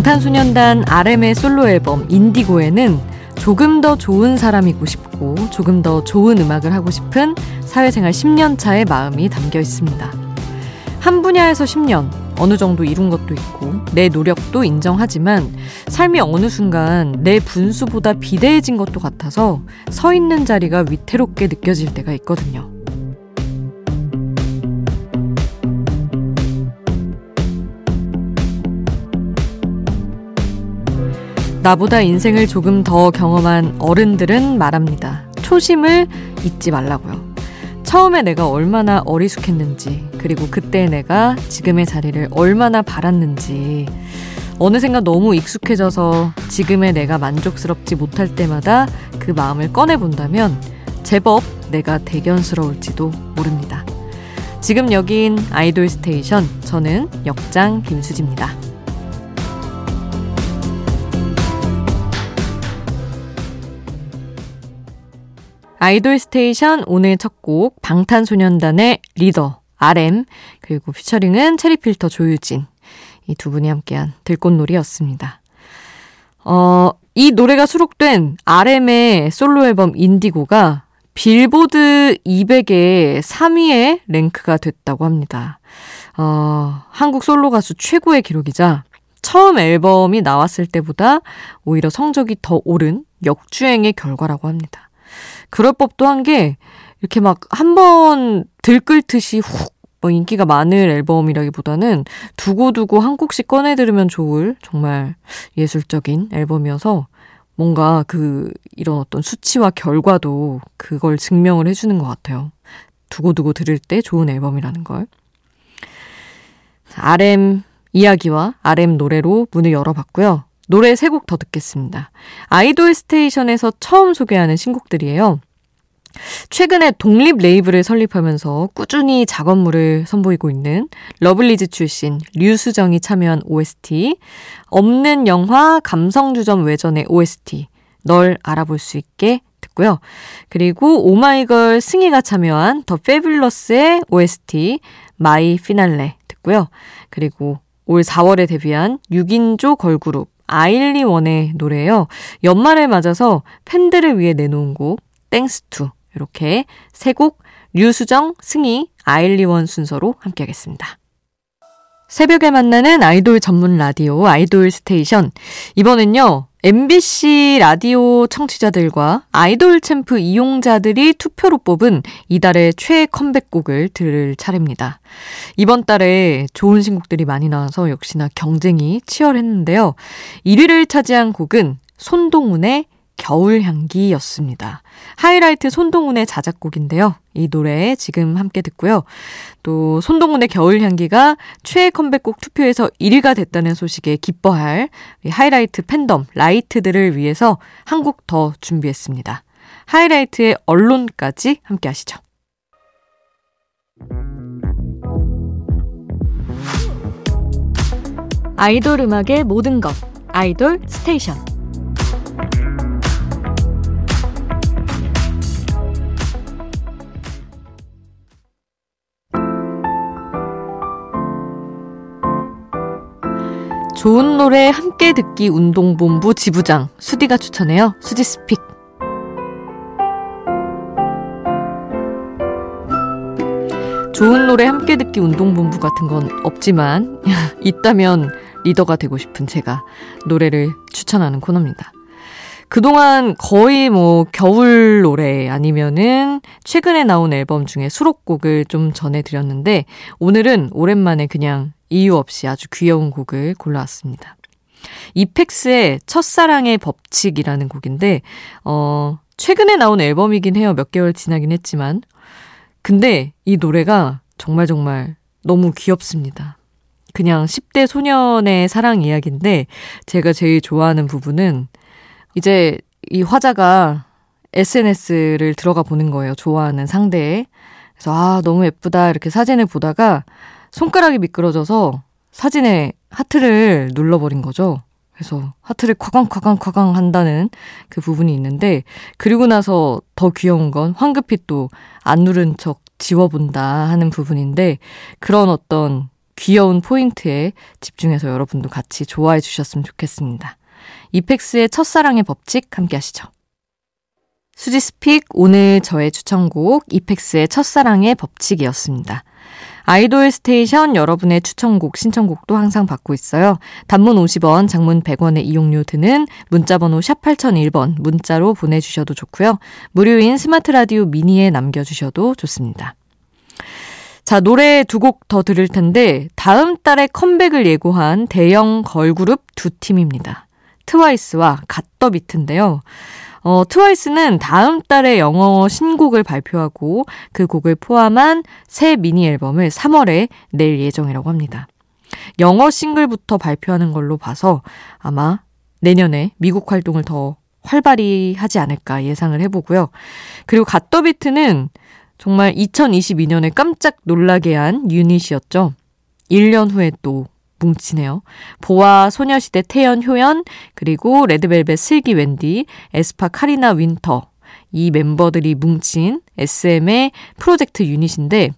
방탄소년단 RM의 솔로 앨범 인디고에는 조금 더 좋은 사람이고 싶고 조금 더 좋은 음악을 하고 싶은 사회생활 10년 차의 마음이 담겨 있습니다. 한 분야에서 10년, 어느 정도 이룬 것도 있고 내 노력도 인정하지만 삶이 어느 순간 내 분수보다 비대해진 것도 같아서 서 있는 자리가 위태롭게 느껴질 때가 있거든요. 나보다 인생을 조금 더 경험한 어른들은 말합니다. 초심을 잊지 말라고요. 처음에 내가 얼마나 어리숙했는지, 그리고 그때 내가 지금의 자리를 얼마나 바랐는지, 어느샌가 너무 익숙해져서 지금의 내가 만족스럽지 못할 때마다 그 마음을 꺼내본다면 제법 내가 대견스러울지도 모릅니다. 지금 여긴 아이돌 스테이션, 저는 역장 김수지입니다. 아이돌 스테이션 오늘 첫 곡 방탄소년단의 리더 RM 그리고 피처링은 체리필터 조유진 이 두 분이 함께한 들꽃놀이였습니다. 어, 이 노래가 수록된 RM의 솔로 앨범 인디고가 빌보드 200의 3위에 랭크가 됐다고 합니다. 어, 한국 솔로 가수 최고의 기록이자 처음 앨범이 나왔을 때보다 오히려 성적이 더 오른 역주행의 결과라고 합니다. 그럴 법도 한 게 이렇게 막 한 번 들끓듯이 훅 뭐 인기가 많은 앨범이라기보다는 두고두고 한 곡씩 꺼내 들으면 좋을 정말 예술적인 앨범이어서 뭔가 그 이런 어떤 수치와 결과도 그걸 증명을 해주는 것 같아요. 두고두고 들을 때 좋은 앨범이라는 걸. RM 이야기와 RM 노래로 문을 열어봤고요. 노래 세 곡 더 듣겠습니다. 아이돌 스테이션에서 처음 소개하는 신곡들이에요. 최근에 독립 레이블을 설립하면서 꾸준히 작업물을 선보이고 있는 러블리즈 출신 류수정이 참여한 OST, 없는 영화 감성주점 외전의 OST, 널 알아볼 수 있게 듣고요. 그리고 오마이걸 승희가 참여한 The Fabulous의 OST, My Finale 듣고요. 그리고 올 4월에 데뷔한 6인조 걸그룹 아일리원의 노래예요. 연말을 맞아서 팬들을 위해 내놓은 곡 Thanks To 이렇게 세 곡 류수정, 승희, 아일리원 순서로 함께하겠습니다. 새벽에 만나는 아이돌 전문 라디오 아이돌 스테이션. 이번엔요. MBC 라디오 청취자들과 아이돌 챔프 이용자들이 투표로 뽑은 이달의 최애 컴백곡을 들을 차례입니다. 이번 달에 좋은 신곡들이 많이 나와서 역시나 경쟁이 치열했는데요. 1위를 차지한 곡은 손동훈의 겨울향기였습니다. 하이라이트 손동훈의 자작곡인데요. 이 노래 지금 함께 듣고요. 또 손동훈의 겨울향기가 최애 컴백곡 투표에서 1위가 됐다는 소식에 기뻐할 하이라이트 팬덤 라이트들을 위해서 한 곡 더 준비했습니다. 하이라이트의 언론까지 함께 하시죠. 아이돌 음악의 모든 것 아이돌 스테이션 좋은 노래 함께 듣기 운동본부 지부장 수디가 추천해요. 수지 스픽. 좋은 노래 함께 듣기 운동본부 같은 건 없지만 있다면 리더가 되고 싶은 제가 노래를 추천하는 코너입니다. 그동안 거의 뭐 겨울 노래 아니면은 최근에 나온 앨범 중에 수록곡을 좀 전해드렸는데 오늘은 오랜만에 그냥 이유 없이 아주 귀여운 곡을 골라왔습니다. 이펙스의 첫사랑의 법칙이라는 곡인데, 어, 최근에 나온 앨범이긴 해요. 몇 개월 지나긴 했지만. 근데 이 노래가 정말 정말 너무 귀엽습니다. 그냥 10대 소년의 사랑 이야기인데, 제가 제일 좋아하는 부분은 이제 이 화자가 SNS를 들어가 보는 거예요. 좋아하는 상대에. 그래서 아, 너무 예쁘다. 이렇게 사진을 보다가 손가락이 미끄러져서 사진에 하트를 눌러버린 거죠. 그래서 하트를 콱광콱광콱광 한다는 그 부분이 있는데 그리고 나서 더 귀여운 건 황급히 또 안 누른 척 지워본다 하는 부분인데 그런 어떤 귀여운 포인트에 집중해서 여러분도 같이 좋아해 주셨으면 좋겠습니다. 이펙스의 첫사랑의 법칙 함께 하시죠. 수지's pick 오늘 저의 추천곡 이펙스의 첫사랑의 법칙이었습니다. 아이돌 스테이션 여러분의 추천곡, 신청곡도 항상 받고 있어요. 단문 50원, 장문 100원의 이용료 드는 문자번호 샵 8001번 문자로 보내주셔도 좋고요. 무료인 스마트 라디오 미니에 남겨주셔도 좋습니다. 자, 노래 두 곡 더 들을 텐데 다음 달에 컴백을 예고한 대형 걸그룹 두 팀입니다. 트와이스와 갓더비트인데요. 어, 트와이스는 다음 달에 영어 신곡을 발표하고 그 곡을 포함한 새 미니 앨범을 3월에 낼 예정이라고 합니다. 영어 싱글부터 발표하는 걸로 봐서 아마 내년에 미국 활동을 더 활발히 하지 않을까 예상을 해보고요. 그리고 갓더비트는 정말 2022년에 깜짝 놀라게 한 유닛이었죠. 1년 후에 또 뭉치네요. 보아, 소녀시대 태연, 효연, 그리고 레드벨벳 슬기 웬디, 에스파 카리나 윈터. 이 멤버들이 뭉친 SM의 프로젝트 유닛인데,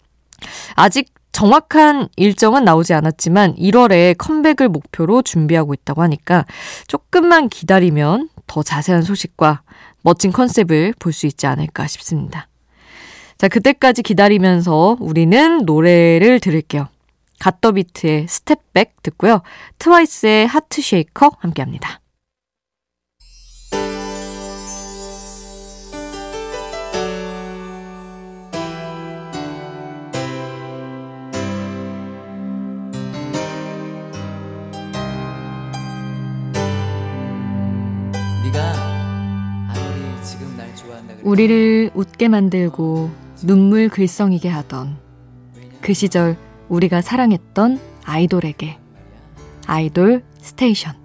아직 정확한 일정은 나오지 않았지만 1월에 컴백을 목표로 준비하고 있다고 하니까 조금만 기다리면 더 자세한 소식과 멋진 컨셉을 볼 수 있지 않을까 싶습니다. 자, 그때까지 기다리면서 우리는 노래를 들을게요. 갓더비트의 Step Back 듣고요. 트와이스의 Heart Shaker 함께 합니다. 우리를 웃게 만들고 눈물 글썽이게 하던 그 시절 우리가 사랑했던 아이돌에게. 아이돌 스테이션.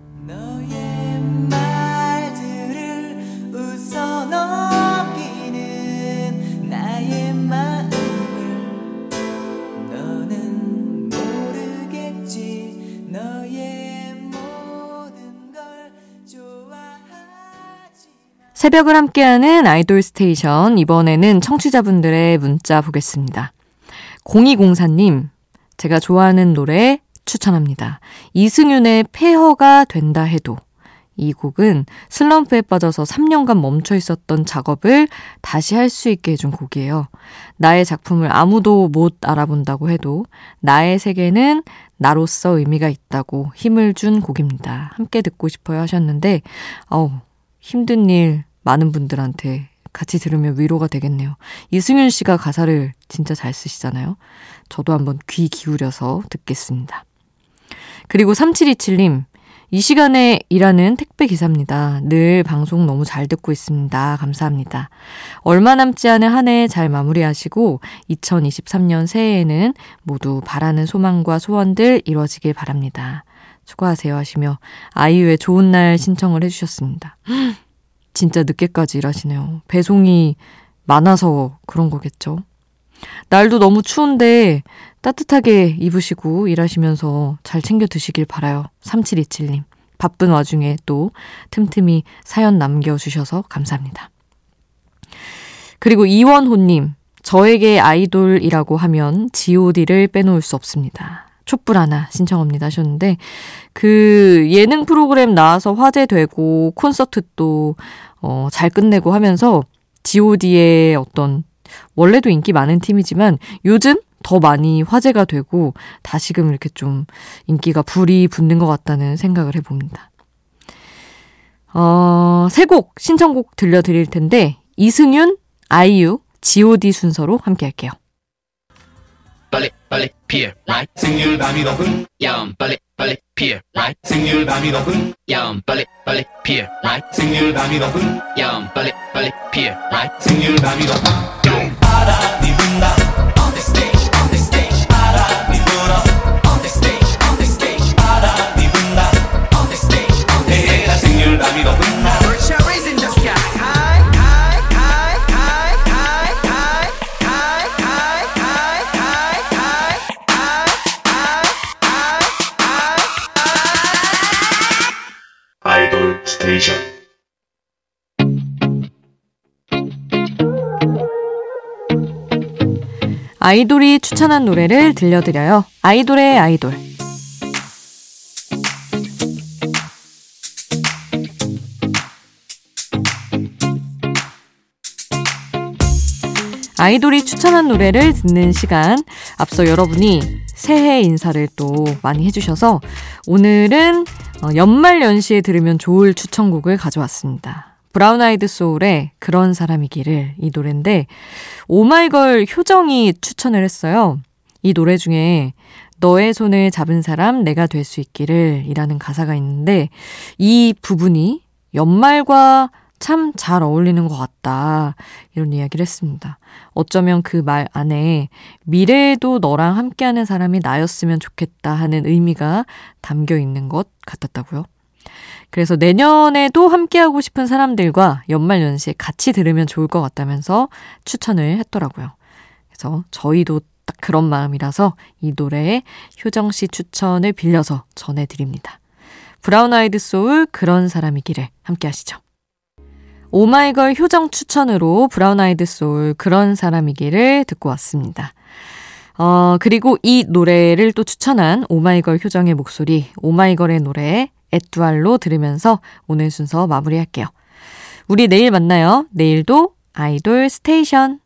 새벽을 함께하는 아이돌 스테이션. 이번에는 청취자분들의 문자 보겠습니다. 0204님, 제가 좋아하는 노래 추천합니다. 이승윤의 폐허가 된다 해도 이 곡은 슬럼프에 빠져서 3년간 멈춰 있었던 작업을 다시 할 수 있게 해준 곡이에요. 나의 작품을 아무도 못 알아본다고 해도 나의 세계는 나로서 의미가 있다고 힘을 준 곡입니다. 함께 듣고 싶어요 하셨는데, 어우, 힘든 일 많은 분들한테 같이 들으면 위로가 되겠네요. 이승윤 씨가 가사를 진짜 잘 쓰시잖아요. 저도 한번 귀 기울여서 듣겠습니다. 그리고 3727님, 이 시간에 일하는 택배 기사입니다. 늘 방송 너무 잘 듣고 있습니다. 감사합니다. 얼마 남지 않은 한 해 잘 마무리하시고 2023년 새해에는 모두 바라는 소망과 소원들 이루어지길 바랍니다. 수고하세요 하시며 아이유의 좋은 날 신청을 해주셨습니다. 진짜 늦게까지 일하시네요. 배송이 많아서 그런 거겠죠. 날도 너무 추운데 따뜻하게 입으시고 일하시면서 잘 챙겨 드시길 바라요. 3727님. 바쁜 와중에 또 틈틈이 사연 남겨주셔서 감사합니다. 그리고 이원호님. 저에게 아이돌이라고 하면 god를 빼놓을 수 없습니다. 촛불 하나 신청합니다 하셨는데 그 예능 프로그램 나와서 화제되고 콘서트도 어, 잘 끝내고 하면서 god의 어떤 원래도 인기 많은 팀이지만 요즘 더 많이 화제가 되고 다시금 이렇게 좀 인기가 불이 붙는 것 같다는 생각을 해봅니다. 어, 세 곡 신청곡 들려드릴 텐데 이승윤, 아이유, god 순서로 함께 할게요. 빨리 빨리 피어 라이 생률 밤이 높은 야음 빨리 빨리 피어 라이 생률 밤이 높은 야음 빨리 빨리 피어 라이 생률 밤이 높은 야음 빨리 빨리 피어 라이 생률 밤이 높은 바람이 분다 아이돌이 추천한 노래를 들려드려요. 아이돌의 아이돌. 아이돌이 추천한 노래를 듣는 시간. 앞서 여러분이 새해 인사를 또 많이 해주셔서 오늘은 어, 연말 연시에 들으면 좋을 추천곡을 가져왔습니다. 브라운 아이드 소울의 그런 사람이기를 이 노래인데 오마이걸 효정이 추천을 했어요. 이 노래 중에 너의 손을 잡은 사람 내가 될 수 있기를 이라는 가사가 있는데 이 부분이 연말과 참 잘 어울리는 것 같다. 이런 이야기를 했습니다. 어쩌면 그 말 안에 미래에도 너랑 함께하는 사람이 나였으면 좋겠다 하는 의미가 담겨 있는 것 같았다고요. 그래서 내년에도 함께하고 싶은 사람들과 연말연시에 같이 들으면 좋을 것 같다면서 추천을 했더라고요. 그래서 저희도 딱 그런 마음이라서 이 노래에 효정 씨 추천을 빌려서 전해드립니다. 브라운 아이드 소울 그런 사람이기를 함께 하시죠. 오마이걸 효정 추천으로 브라운 아이드 소울 그런 사람이기를 듣고 왔습니다. 어, 그리고 이 노래를 또 추천한 오마이걸 효정의 목소리, 오마이걸의 노래 Étoile로 들으면서 오늘 순서 마무리할게요. 우리 내일 만나요. 내일도 아이돌 스테이션.